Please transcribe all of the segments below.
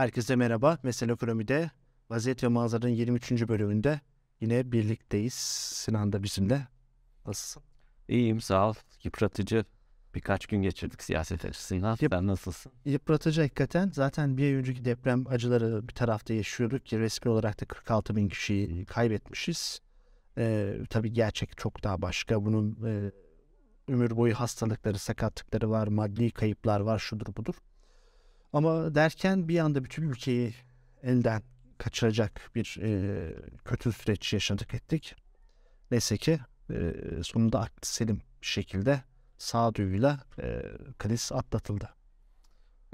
Herkese merhaba. Mesele Ekonomi'de Vaziyet ve Manzara'nın 23. bölümünde yine birlikteyiz. Sinan da bizimle. Nasılsın? İyiyim sağ ol. Yıpratıcı birkaç gün geçirdik siyaset açısından. Yıp- Sen nasılsın? Yıpratıcı hakikaten. Zaten bir ay önceki deprem acıları bir tarafta yaşıyorduk ki resmi olarak da 46 bin kişiyi kaybetmişiz. Ee, tabii gerçek çok daha başka. Bunun e, ömür boyu hastalıkları, sakatlıkları var, maddi kayıplar var, şudur budur. Ama derken bir anda bütün ülkeyi elden kaçıracak bir e, kötü süreç yaşadık ettik. Neyse ki e, sonunda aklı selim bir şekilde sağduyuyla e, kriz atlatıldı.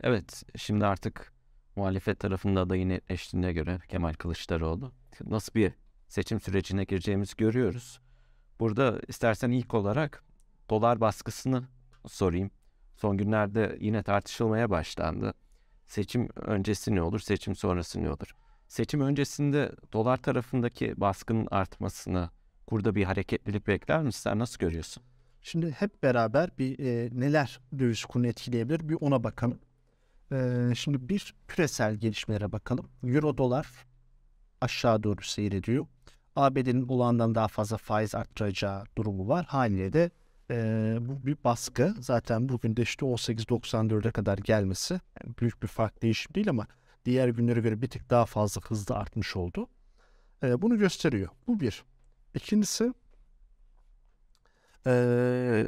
Evet şimdi artık muhalefet tarafında adayı netleştiğine göre Kemal Kılıçdaroğlu nasıl bir seçim sürecine gireceğimizi görüyoruz. Burada istersen ilk olarak dolar baskısını sorayım. Son günlerde yine tartışılmaya başlandı. Seçim öncesi ne olur, seçim sonrası ne olur? Seçim öncesinde dolar tarafındaki baskının artmasını, kurda bir hareketlilik bekler misin? Sen nasıl görüyorsun? Şimdi hep beraber bir e, neler döviz kurunu etkileyebilir bir ona bakalım. E, şimdi bir küresel gelişmelere bakalım. Euro dolar aşağı doğru seyrediyor. ABD'nin olağandan daha fazla faiz arttıracağı durumu var. Haliyle de e, bu bir baskı. Zaten bugün de işte 18.94'e kadar gelmesi yani büyük bir fark değişim değil ama diğer günlere göre bir tık daha fazla hızlı artmış oldu. E, bunu gösteriyor. Bu bir. İkincisi ee,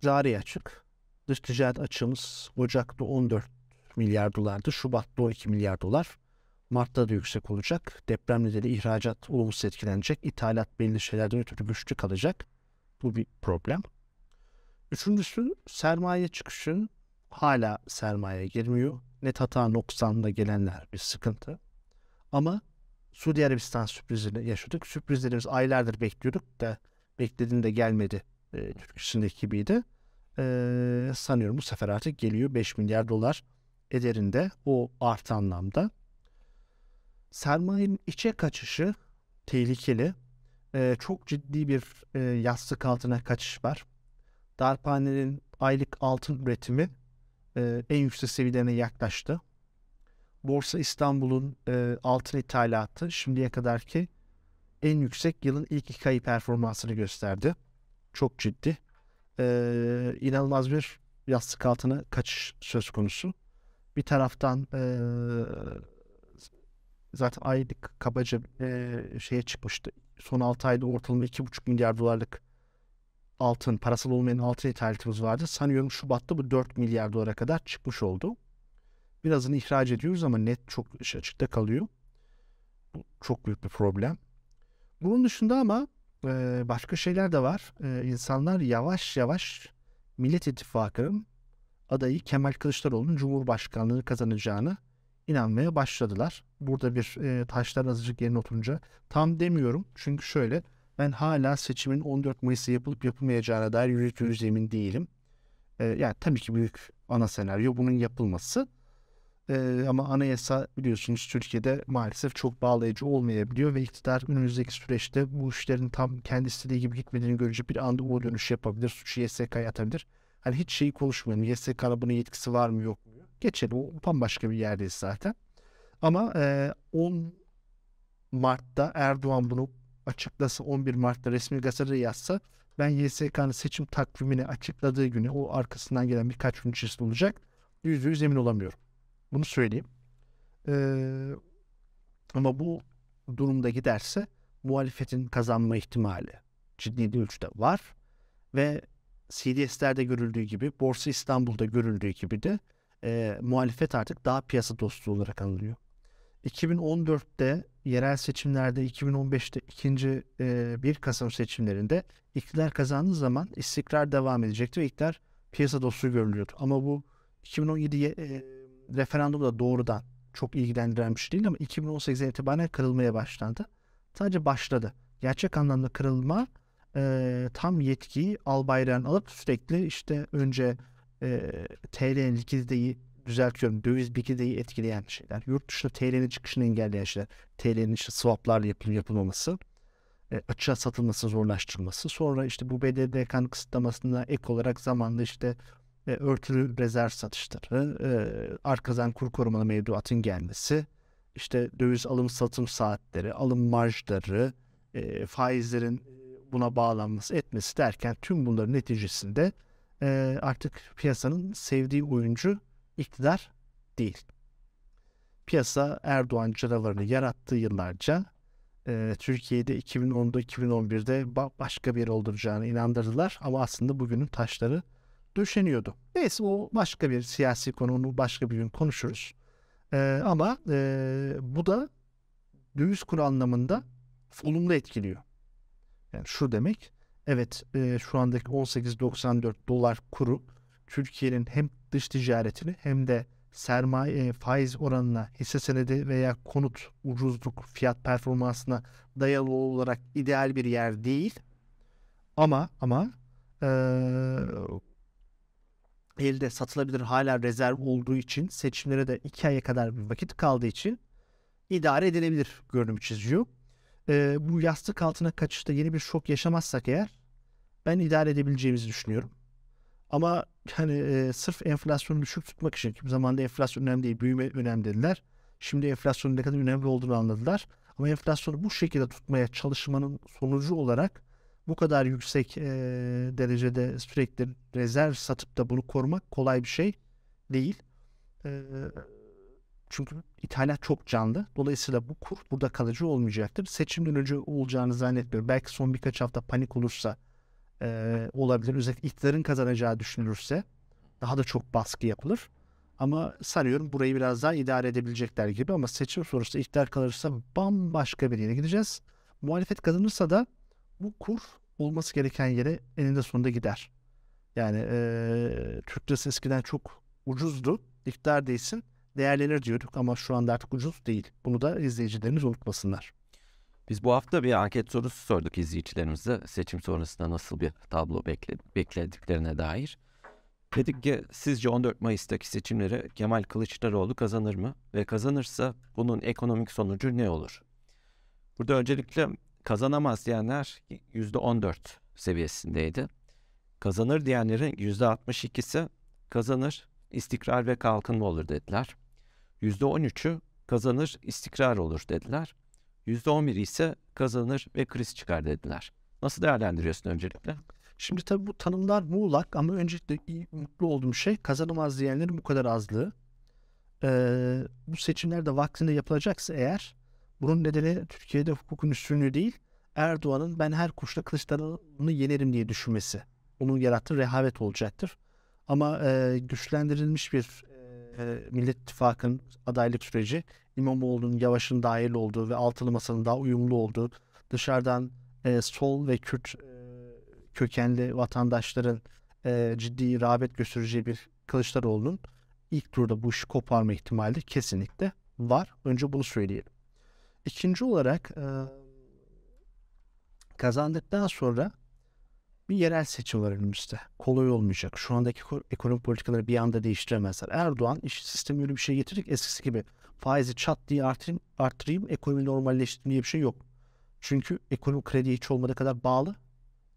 cari açık. Dış ticaret açığımız Ocak'ta 14 milyar dolardı. Şubat'ta 12 milyar dolar. Mart'ta da yüksek olacak. Deprem nedeniyle ihracat olumsuz etkilenecek. İthalat belli şeylerden ötürü güçlü kalacak. Bu bir problem. Üçüncüsü sermaye çıkışı hala sermaye girmiyor. Net hata noksanla gelenler bir sıkıntı. Ama Suudi Arabistan sürprizini yaşadık. Sürprizlerimiz aylardır bekliyorduk da beklediğinde gelmedi e, Türkçesindeki gibiydi. E, sanıyorum bu sefer artık geliyor 5 milyar dolar ederinde o artı anlamda. Sermayenin içe kaçışı tehlikeli. E, çok ciddi bir e, yastık altına kaçış var. Darphane'nin aylık altın üretimi e, en yüksek seviyelerine yaklaştı. Borsa İstanbul'un e, altın ithalatı şimdiye kadarki en yüksek yılın ilk iki ayı performansını gösterdi. Çok ciddi. Ee, inanılmaz bir yastık altına kaçış söz konusu. Bir taraftan ee, zaten aylık kabaca ee, şeye çıkmıştı. Son 6 ayda ortalama 2,5 milyar dolarlık altın, parasal olmayan altın ithalatımız vardı. Sanıyorum Şubat'ta bu 4 milyar dolara kadar çıkmış oldu. Birazını ihraç ediyoruz ama net çok açıkta kalıyor. Bu çok büyük bir problem. Bunun dışında ama e, başka şeyler de var. E, insanlar yavaş yavaş Millet İttifakı'nın adayı Kemal Kılıçdaroğlu'nun Cumhurbaşkanlığı kazanacağını inanmaya başladılar. Burada bir e, taşlar azıcık yerine oturunca tam demiyorum. Çünkü şöyle ben hala seçimin 14 Mayıs'ta yapılıp yapılmayacağına dair yüz emin değilim. E, yani tabii ki büyük ana senaryo bunun yapılması. Ee, ama anayasa biliyorsunuz Türkiye'de maalesef çok bağlayıcı olmayabiliyor ve iktidar önümüzdeki süreçte bu işlerin tam kendi istediği gibi gitmediğini görünce bir anda o dönüş yapabilir, suçu YSK'ya atabilir. Hani hiç şeyi konuşmayalım. YSK'nın buna yetkisi var mı yok mu? Geçelim. O bambaşka bir yerdeyiz zaten. Ama e, 10 Mart'ta Erdoğan bunu açıklasa 11 Mart'ta resmi gazetede yazsa ben YSK'nın seçim takvimini açıkladığı güne o arkasından gelen birkaç gün içerisinde olacak. Yüzde yüz emin olamıyorum. Bunu söyleyeyim. Ee, ama bu durumda giderse muhalefetin kazanma ihtimali ciddi bir ölçüde var. Ve CDS'lerde görüldüğü gibi, Borsa İstanbul'da görüldüğü gibi de e, muhalefet artık daha piyasa dostu olarak anılıyor. 2014'te yerel seçimlerde, 2015'te ikinci e, 1 Kasım seçimlerinde iktidar kazandığı zaman istikrar devam edecekti ve iktidar piyasa dostu görülüyordu. Ama bu 2017 e, referandumda doğrudan çok ilgilendiren bir şey değil ama 2018'den itibaren kırılmaya başlandı. Sadece başladı. Gerçek anlamda kırılma e, tam yetkiyi Albayrak'ın alıp sürekli işte önce TL'nin likiditeyi düzeltiyorum. Döviz likideyi etkileyen şeyler. Yurt dışında TL'nin çıkışını engelleyen şeyler. TL'nin işte swaplarla yapıl yapılmaması. E, açığa satılması zorlaştırılması. Sonra işte bu BDDK'nın kısıtlamasına ek olarak zamanla işte e, örtülü rezerv satışları, e, arkadan kur korumalı mevduatın gelmesi, işte döviz alım satım saatleri, alım marjları, e, faizlerin buna bağlanması etmesi derken tüm bunların neticesinde e, artık piyasanın sevdiği oyuncu iktidar değil. Piyasa Erdoğan canavarını yarattığı yıllarca e, Türkiye'de 2010'da 2011'de başka bir yer olduracağını inandırdılar ama aslında bugünün taşları döşeniyordu. Neyse o başka bir siyasi konu onu başka bir gün konuşuruz. E, ama e, bu da döviz kuru anlamında olumlu etkiliyor. Yani şu demek evet e, şu andaki 18.94 dolar kuru Türkiye'nin hem dış ticaretini hem de sermaye e, faiz oranına hisse senedi veya konut ucuzluk fiyat performansına dayalı olarak ideal bir yer değil. Ama ama e, elde satılabilir hala rezerv olduğu için seçimlere de iki aya kadar bir vakit kaldığı için idare edilebilir görünümü çiziyor. E, bu yastık altına kaçışta yeni bir şok yaşamazsak eğer ben idare edebileceğimizi düşünüyorum. Ama hani e, sırf enflasyonu düşük tutmak için ki zamanda enflasyon önemli değil, büyüme önemli dediler. Şimdi enflasyonun ne kadar önemli olduğunu anladılar. Ama enflasyonu bu şekilde tutmaya çalışmanın sonucu olarak bu kadar yüksek e, derecede sürekli rezerv satıp da bunu korumak kolay bir şey değil. E, çünkü ithalat çok canlı. Dolayısıyla bu kur burada kalıcı olmayacaktır. Seçimden önce olacağını zannetmiyorum. Belki son birkaç hafta panik olursa e, olabilir. Özellikle iktidarın kazanacağı düşünülürse daha da çok baskı yapılır. Ama sanıyorum burayı biraz daha idare edebilecekler gibi ama seçim sonrası iktidar kalırsa bambaşka bir yere gideceğiz. Muhalefet kazanırsa da bu kur olması gereken yere eninde sonunda gider. Yani e, Türk lirası eskiden çok ucuzdu. İktidar değilsin değerlenir diyorduk ama şu anda artık ucuz değil. Bunu da izleyicilerimiz unutmasınlar. Biz bu hafta bir anket sorusu sorduk izleyicilerimize seçim sonrasında nasıl bir tablo bekle, beklediklerine dair. Dedik ki sizce 14 Mayıs'taki seçimleri Kemal Kılıçdaroğlu kazanır mı? Ve kazanırsa bunun ekonomik sonucu ne olur? Burada öncelikle kazanamaz diyenler %14 seviyesindeydi. Kazanır diyenlerin %62'si kazanır, istikrar ve kalkınma olur dediler. %13'ü kazanır, istikrar olur dediler. %11 ise kazanır ve kriz çıkar dediler. Nasıl değerlendiriyorsun öncelikle? Şimdi tabii bu tanımlar muğlak ama öncelikle iyi, mutlu olduğum şey kazanamaz diyenlerin bu kadar azlığı. Ee, bu seçimlerde vaktinde yapılacaksa eğer bunun nedeni Türkiye'de hukukun üstünlüğü değil Erdoğan'ın ben her kuşla Kılıçdaroğlu'nu yenerim diye düşünmesi. Onun yarattığı rehavet olacaktır. Ama e, güçlendirilmiş bir Millet İttifakı'nın adaylık süreci İmamoğlu'nun Yavaş'ın dahil olduğu ve altılı masanın daha uyumlu olduğu dışarıdan e, sol ve Kürt e, kökenli vatandaşların e, ciddi rağbet göstereceği bir Kılıçdaroğlu'nun ilk turda bu işi koparma ihtimali kesinlikle var. Önce bunu söyleyelim. İkinci olarak e, kazandıktan sonra bir yerel seçim var önümüzde. Kolay olmayacak. Şu andaki ekonomi politikaları bir anda değiştiremezler. Erdoğan iş sistemi öyle bir şey getirecek eskisi gibi faizi çat diye artırayım, arttırayım ekonomi normalleştireyim diye bir şey yok. Çünkü ekonomi krediye hiç olmadığı kadar bağlı.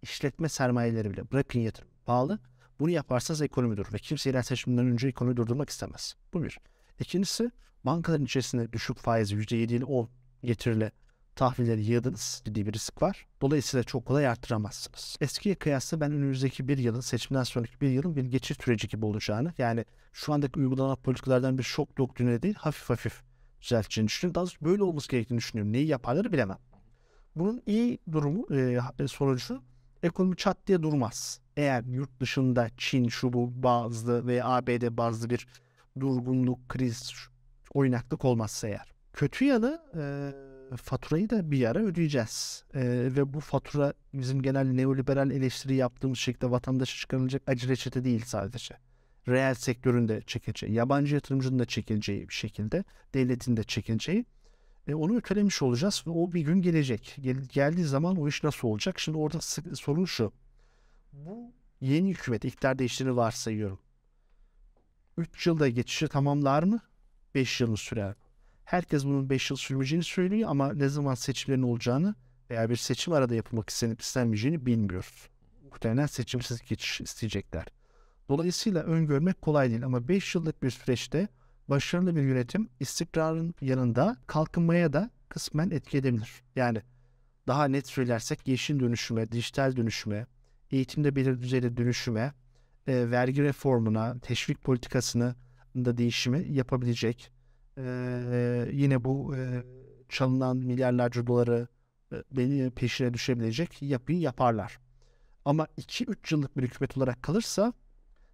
İşletme sermayeleri bile bırakın yatırım bağlı. Bunu yaparsanız ekonomi durur ve kimse yerel seçimden önce ekonomi durdurmak istemez. Bu bir. İkincisi bankaların içerisinde düşük faiz %7 ile 10 getiriyle tahvilleri yığdınız. Ciddi bir risk var. Dolayısıyla çok kolay arttıramazsınız. Eskiye kıyasla ben önümüzdeki bir yılın seçimden sonraki bir yılın bir geçiş süreci gibi olacağını yani şu andaki uygulanan politikalardan bir şok doktrinine değil hafif hafif düzelteceğini düşünüyorum. Daha doğrusu böyle olması gerektiğini düşünüyorum. Neyi yaparları bilemem. Bunun iyi durumu e, e sonucu ekonomi çat diye durmaz. Eğer yurt dışında Çin, şu bu bazlı ve ABD bazlı bir durgunluk, kriz, oynaklık olmazsa eğer. Kötü yanı e, faturayı da bir ara ödeyeceğiz. E, ve bu fatura bizim genel neoliberal eleştiri yaptığımız şekilde vatandaşa çıkarılacak acı reçete değil sadece. Reel sektörün de çekeceği, yabancı yatırımcının da çekileceği bir şekilde, devletin de çekileceği. E, onu ötelemiş olacağız ve o bir gün gelecek. Gel, geldiği zaman o iş nasıl olacak? Şimdi orada sorun şu. Bu yeni hükümet iktidar değiştiğini varsayıyorum. 3 yılda geçişi tamamlar mı? 5 yıl mı sürer? Herkes bunun 5 yıl sürmeyeceğini söylüyor ama ne zaman seçimlerin olacağını veya bir seçim arada yapılmak istenip istenmeyeceğini bilmiyoruz. Muhtemelen seçimsiz geçiş isteyecekler. Dolayısıyla öngörmek kolay değil ama 5 yıllık bir süreçte başarılı bir yönetim istikrarın yanında kalkınmaya da kısmen etki edebilir. Yani daha net söylersek yeşil dönüşüme, dijital dönüşüme, eğitimde belirli düzeyde dönüşüme, e, vergi reformuna, teşvik politikasını da değişimi yapabilecek. E, yine bu e, çalınan milyarlarca doları e, peşine düşebilecek yapıyı yaparlar. Ama 2-3 yıllık bir hükümet olarak kalırsa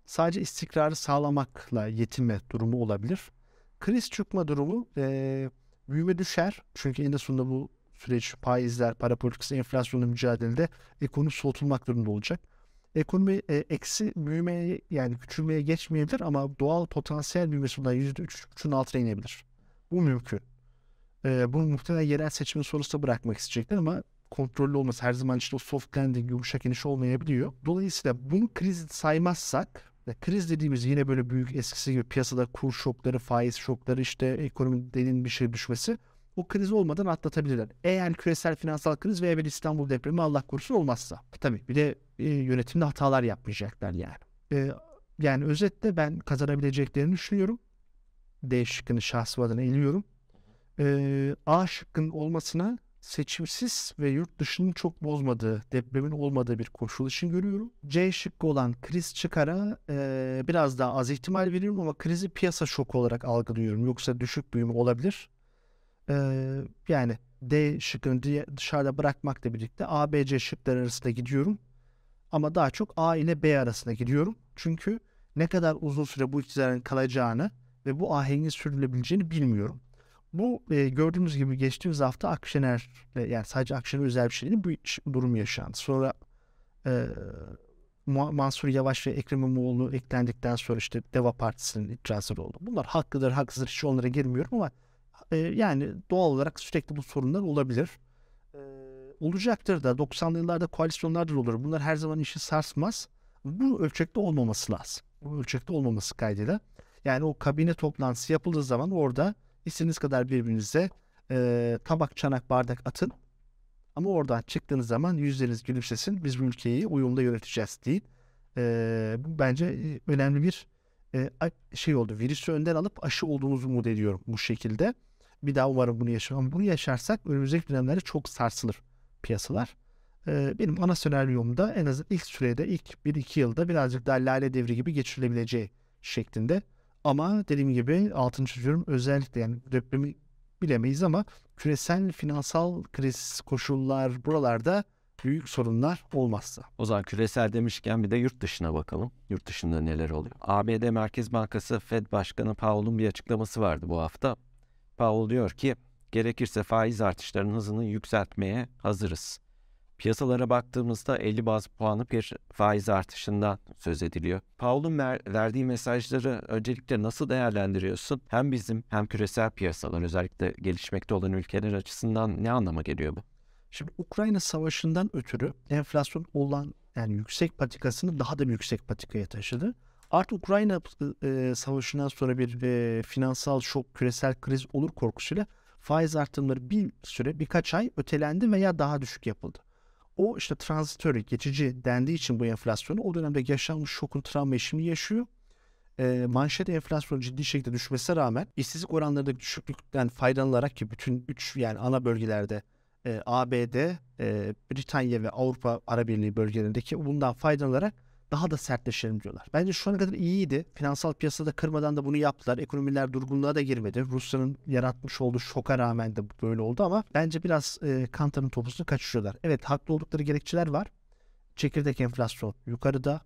sadece istikrarı sağlamakla yetinme durumu olabilir. Kriz çıkma durumu e, büyüme düşer. Çünkü en sonunda bu süreç faizler, para politikası, enflasyonla mücadelede ekonomi soğutulmak durumunda olacak. Ekonomi e, eksi büyümeye yani küçülmeye geçmeyebilir ama doğal potansiyel büyümesi bundan %3,5'un altına inebilir. Bu mümkün. E, bunu muhtemelen yerel seçimin sonrasında bırakmak isteyecekler ama kontrollü olması her zaman işte o soft landing yumuşak iniş olmayabiliyor. Dolayısıyla bunu kriz saymazsak kriz dediğimiz yine böyle büyük eskisi gibi piyasada kur şokları, faiz şokları işte ekonominin bir şey düşmesi o kriz olmadan atlatabilirler. Eğer küresel finansal kriz veya bir İstanbul depremi Allah korusun olmazsa. Tabii bir de e, yönetimde hatalar yapmayacaklar yani. E, yani özetle ben kazanabileceklerini düşünüyorum. D şıkkını şahsı adına eliyorum. E, A şıkkın olmasına seçimsiz ve yurt dışının çok bozmadığı, depremin olmadığı bir koşul için görüyorum. C şıkkı olan kriz çıkara e, biraz daha az ihtimal veriyorum ama krizi piyasa şoku olarak algılıyorum. Yoksa düşük büyüme olabilir. E, yani D şıkkını dışarıda bırakmakla birlikte A, B, C şıkları arasında gidiyorum. Ama daha çok A ile B arasında gidiyorum. Çünkü ne kadar uzun süre bu iktidarın kalacağını ve bu ahengin sürdürülebileceğini bilmiyorum. Bu e, gördüğümüz gibi geçtiğimiz hafta Akşener yani sadece Akşener özel bir şey değil bu durum yaşandı. Sonra e, Mansur Yavaş ve Ekrem İmamoğlu eklendikten sonra işte Deva Partisi'nin itirazları oldu. Bunlar haklıdır, haksızdır hiç onlara girmiyorum ama e, yani doğal olarak sürekli bu sorunlar olabilir. E, olacaktır da 90'lı yıllarda koalisyonlar da olur. Bunlar her zaman işi sarsmaz. Bu ölçekte olmaması lazım. Bu ölçekte olmaması kaydıyla. Yani o kabine toplantısı yapıldığı zaman orada İstediğiniz kadar birbirinize e, tabak, çanak, bardak atın. Ama oradan çıktığınız zaman yüzleriniz gülümsesin. Biz bu ülkeyi uyumda yöneteceğiz değil. E, bu bence önemli bir e, şey oldu. Virüsü önden alıp aşı olduğunuzu umut ediyorum bu şekilde. Bir daha umarım bunu yaşamam. Bunu yaşarsak önümüzdeki dönemlerde çok sarsılır piyasalar. Benim ana senaryomda en azından ilk sürede ilk 1-2 yılda birazcık daha lale devri gibi geçirilebileceği şeklinde ama dediğim gibi altını çiziyorum özellikle yani depremi bilemeyiz ama küresel finansal kriz koşullar buralarda büyük sorunlar olmazsa. O zaman küresel demişken bir de yurt dışına bakalım. Yurt dışında neler oluyor? ABD Merkez Bankası Fed Başkanı Powell'un bir açıklaması vardı bu hafta. Powell diyor ki gerekirse faiz artışlarının hızını yükseltmeye hazırız. Piyasalara baktığımızda 50 baz puanı bir faiz artışından söz ediliyor. Paul'un ver, verdiği mesajları öncelikle nasıl değerlendiriyorsun? Hem bizim hem küresel piyasalar özellikle gelişmekte olan ülkeler açısından ne anlama geliyor bu? Şimdi Ukrayna Savaşı'ndan ötürü enflasyon olan yani yüksek patikasını daha da yüksek patikaya taşıdı. Artık Ukrayna e, Savaşı'ndan sonra bir e, finansal şok, küresel kriz olur korkusuyla faiz artımları bir süre birkaç ay ötelendi veya daha düşük yapıldı. O işte transitör, geçici dendiği için bu enflasyonu o dönemde yaşanmış şokun travma şimdi yaşıyor. E, manşet enflasyonu ciddi şekilde düşmesine rağmen işsizlik oranlarında düşüklükten faydalanarak ki bütün üç yani ana bölgelerde e, ABD, e, Britanya ve Avrupa Ara Birliği bölgelerindeki bundan faydalanarak daha da sertleşelim diyorlar. Bence şu ana kadar iyiydi. Finansal piyasada kırmadan da bunu yaptılar. Ekonomiler durgunluğa da girmedi. Rusya'nın yaratmış olduğu şoka rağmen de böyle oldu ama bence biraz e, Kantar'ın topusunu kaçırıyorlar. Evet haklı oldukları gerekçeler var. Çekirdek enflasyon yukarıda.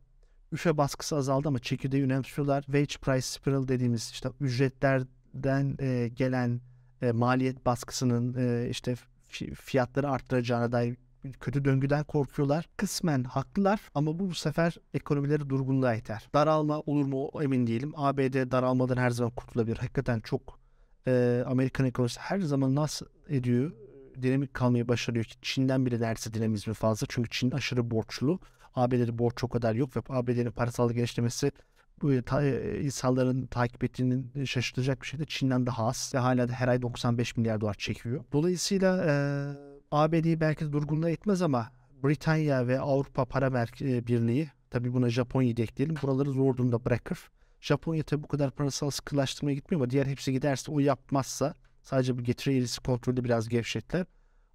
Üfe baskısı azaldı ama çekirdeği önemsiyorlar. Wage price spiral dediğimiz işte ücretlerden e, gelen e, maliyet baskısının e, işte fiyatları arttıracağına dair kötü döngüden korkuyorlar. Kısmen haklılar ama bu, bu sefer ekonomileri durgunluğa iter. Daralma olur mu emin değilim. ABD daralmadan her zaman kurtulabilir. Hakikaten çok e, Amerikan ekonomisi her zaman nasıl ediyor dinamik kalmayı başarıyor ki Çin'den bile neredeyse dinamizmi fazla. Çünkü Çin aşırı borçlu. ABD'de borç o kadar yok ve ABD'nin parasal genişlemesi bu ta, e, insanların takip ettiğinin şaşırtacak bir şey de Çin'den daha az ve hala da her ay 95 milyar dolar çekiyor. Dolayısıyla eee ABD'yi belki durgunluğa etmez ama Britanya ve Avrupa Para e, Birliği tabii buna Japonya'yı da ekleyelim. Buraları zor durumda bırakır. Japonya tabii bu kadar parasal sıkılaştırmaya gitmiyor ama diğer hepsi giderse o yapmazsa sadece bu getiri eğrisi kontrolü biraz gevşetler.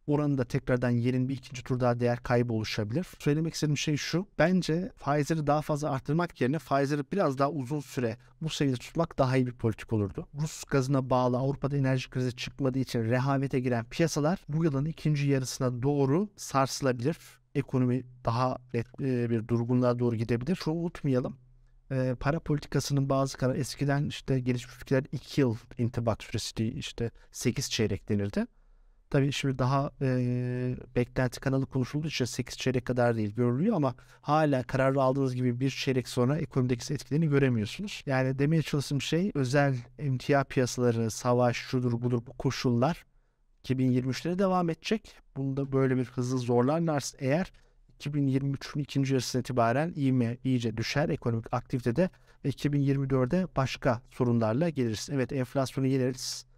Oranın da tekrardan yerin bir ikinci tur daha değer kaybı oluşabilir. Söylemek istediğim şey şu. Bence faizleri daha fazla arttırmak yerine faizleri biraz daha uzun süre bu seviyede tutmak daha iyi bir politik olurdu. Rus gazına bağlı Avrupa'da enerji krizi çıkmadığı için rehavete giren piyasalar bu yılın ikinci yarısına doğru sarsılabilir. Ekonomi daha net e, bir durgunluğa doğru gidebilir. Şunu unutmayalım e, para politikasının bazı karar eskiden işte gelişmiş ülkeler 2 yıl intibak süresi işte 8 çeyrek denirdi. Tabii şimdi daha e, beklenti kanalı konuşulduğu için 8 çeyrek kadar değil görülüyor ama hala kararı aldığınız gibi bir çeyrek sonra ekonomideki etkilerini göremiyorsunuz. Yani demeye çalıştığım şey özel emtia piyasaları, savaş, şudur budur bu koşullar 2023'lere devam edecek. Bunda böyle bir hızlı zorlarlarsa eğer 2023'ün ikinci yarısına itibaren ivme iyice düşer ekonomik aktivitede ve 2024'de başka sorunlarla geliriz. Evet enflasyonu yeneriz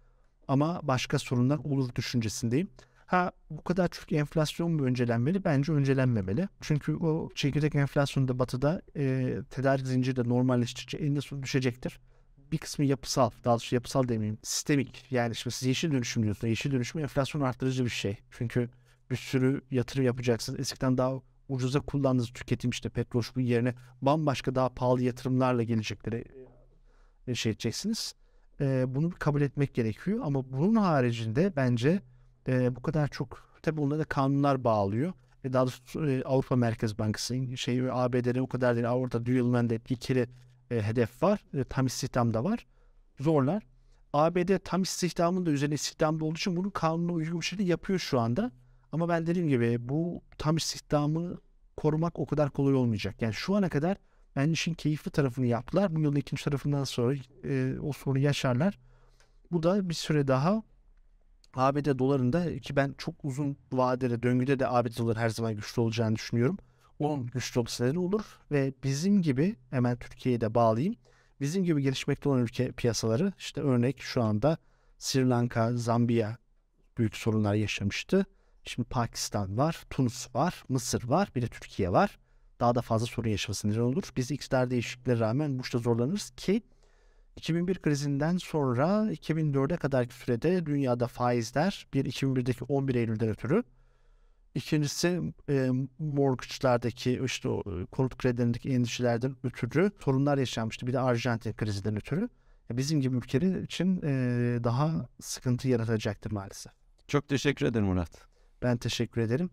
ama başka sorunlar olur düşüncesindeyim. Ha bu kadar çok enflasyon mu öncelenmeli? Bence öncelenmemeli. Çünkü o çekirdek enflasyonda batıda e, tedarik zinciri de normalleştikçe eninde sonunda düşecektir. Bir kısmı yapısal, daha doğrusu yapısal demeyeyim, sistemik. Yani şimdi siz yeşil dönüşüm diyorsunuz. Yeşil dönüşüm enflasyon arttırıcı bir şey. Çünkü bir sürü yatırım yapacaksınız. Eskiden daha ucuza kullandığınız tüketim işte petrol bu yerine bambaşka daha pahalı yatırımlarla gelecekleri e, şey edeceksiniz. E, bunu kabul etmek gerekiyor ama bunun haricinde bence e, bu kadar çok tabi onlara da kanunlar bağlıyor. E, daha doğrusu e, Avrupa Merkez Bankası şey ABD'de o kadar değil Avrupa dual mandate ikili e, hedef var. E, tam istihdam da var. Zorlar. ABD tam istihdamın da üzerine istihdamda olduğu için bunu kanuna uygun bir şekilde yapıyor şu anda. Ama ben dediğim gibi bu tam istihdamı korumak o kadar kolay olmayacak. Yani şu ana kadar ben işin keyifli tarafını yaptılar. Bu yılın ikinci tarafından sonra e, o sorunu yaşarlar. Bu da bir süre daha ABD dolarında ki ben çok uzun vadede döngüde de ABD doları her zaman güçlü olacağını düşünüyorum. Onun güçlü olması olur ve bizim gibi hemen Türkiye'ye de bağlayayım. Bizim gibi gelişmekte olan ülke piyasaları işte örnek şu anda Sri Lanka, Zambiya büyük sorunlar yaşamıştı. Şimdi Pakistan var, Tunus var, Mısır var, bir de Türkiye var. Daha da fazla sorun yaşaması neden olur. Biz iktidar değişikliklere rağmen bu işte zorlanırız ki 2001 krizinden sonra 2004'e kadarki sürede dünyada faizler bir 2001'deki 11 Eylül'den ötürü İkincisi e, mortgage'lardaki işte o konut kredilerindeki endişelerden ötürü sorunlar yaşanmıştı. Bir de Arjantin krizinden ötürü. Bizim gibi ülkeler için e, daha sıkıntı yaratacaktır maalesef. Çok teşekkür ederim Murat. Ben teşekkür ederim.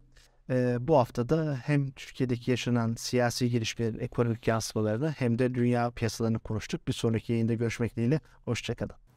Ee, bu haftada hem Türkiye'deki yaşanan siyasi gelişmelerin ekonomik yansımalarını hem de dünya piyasalarını konuştuk. Bir sonraki yayında görüşmek dileğiyle. Hoşçakalın.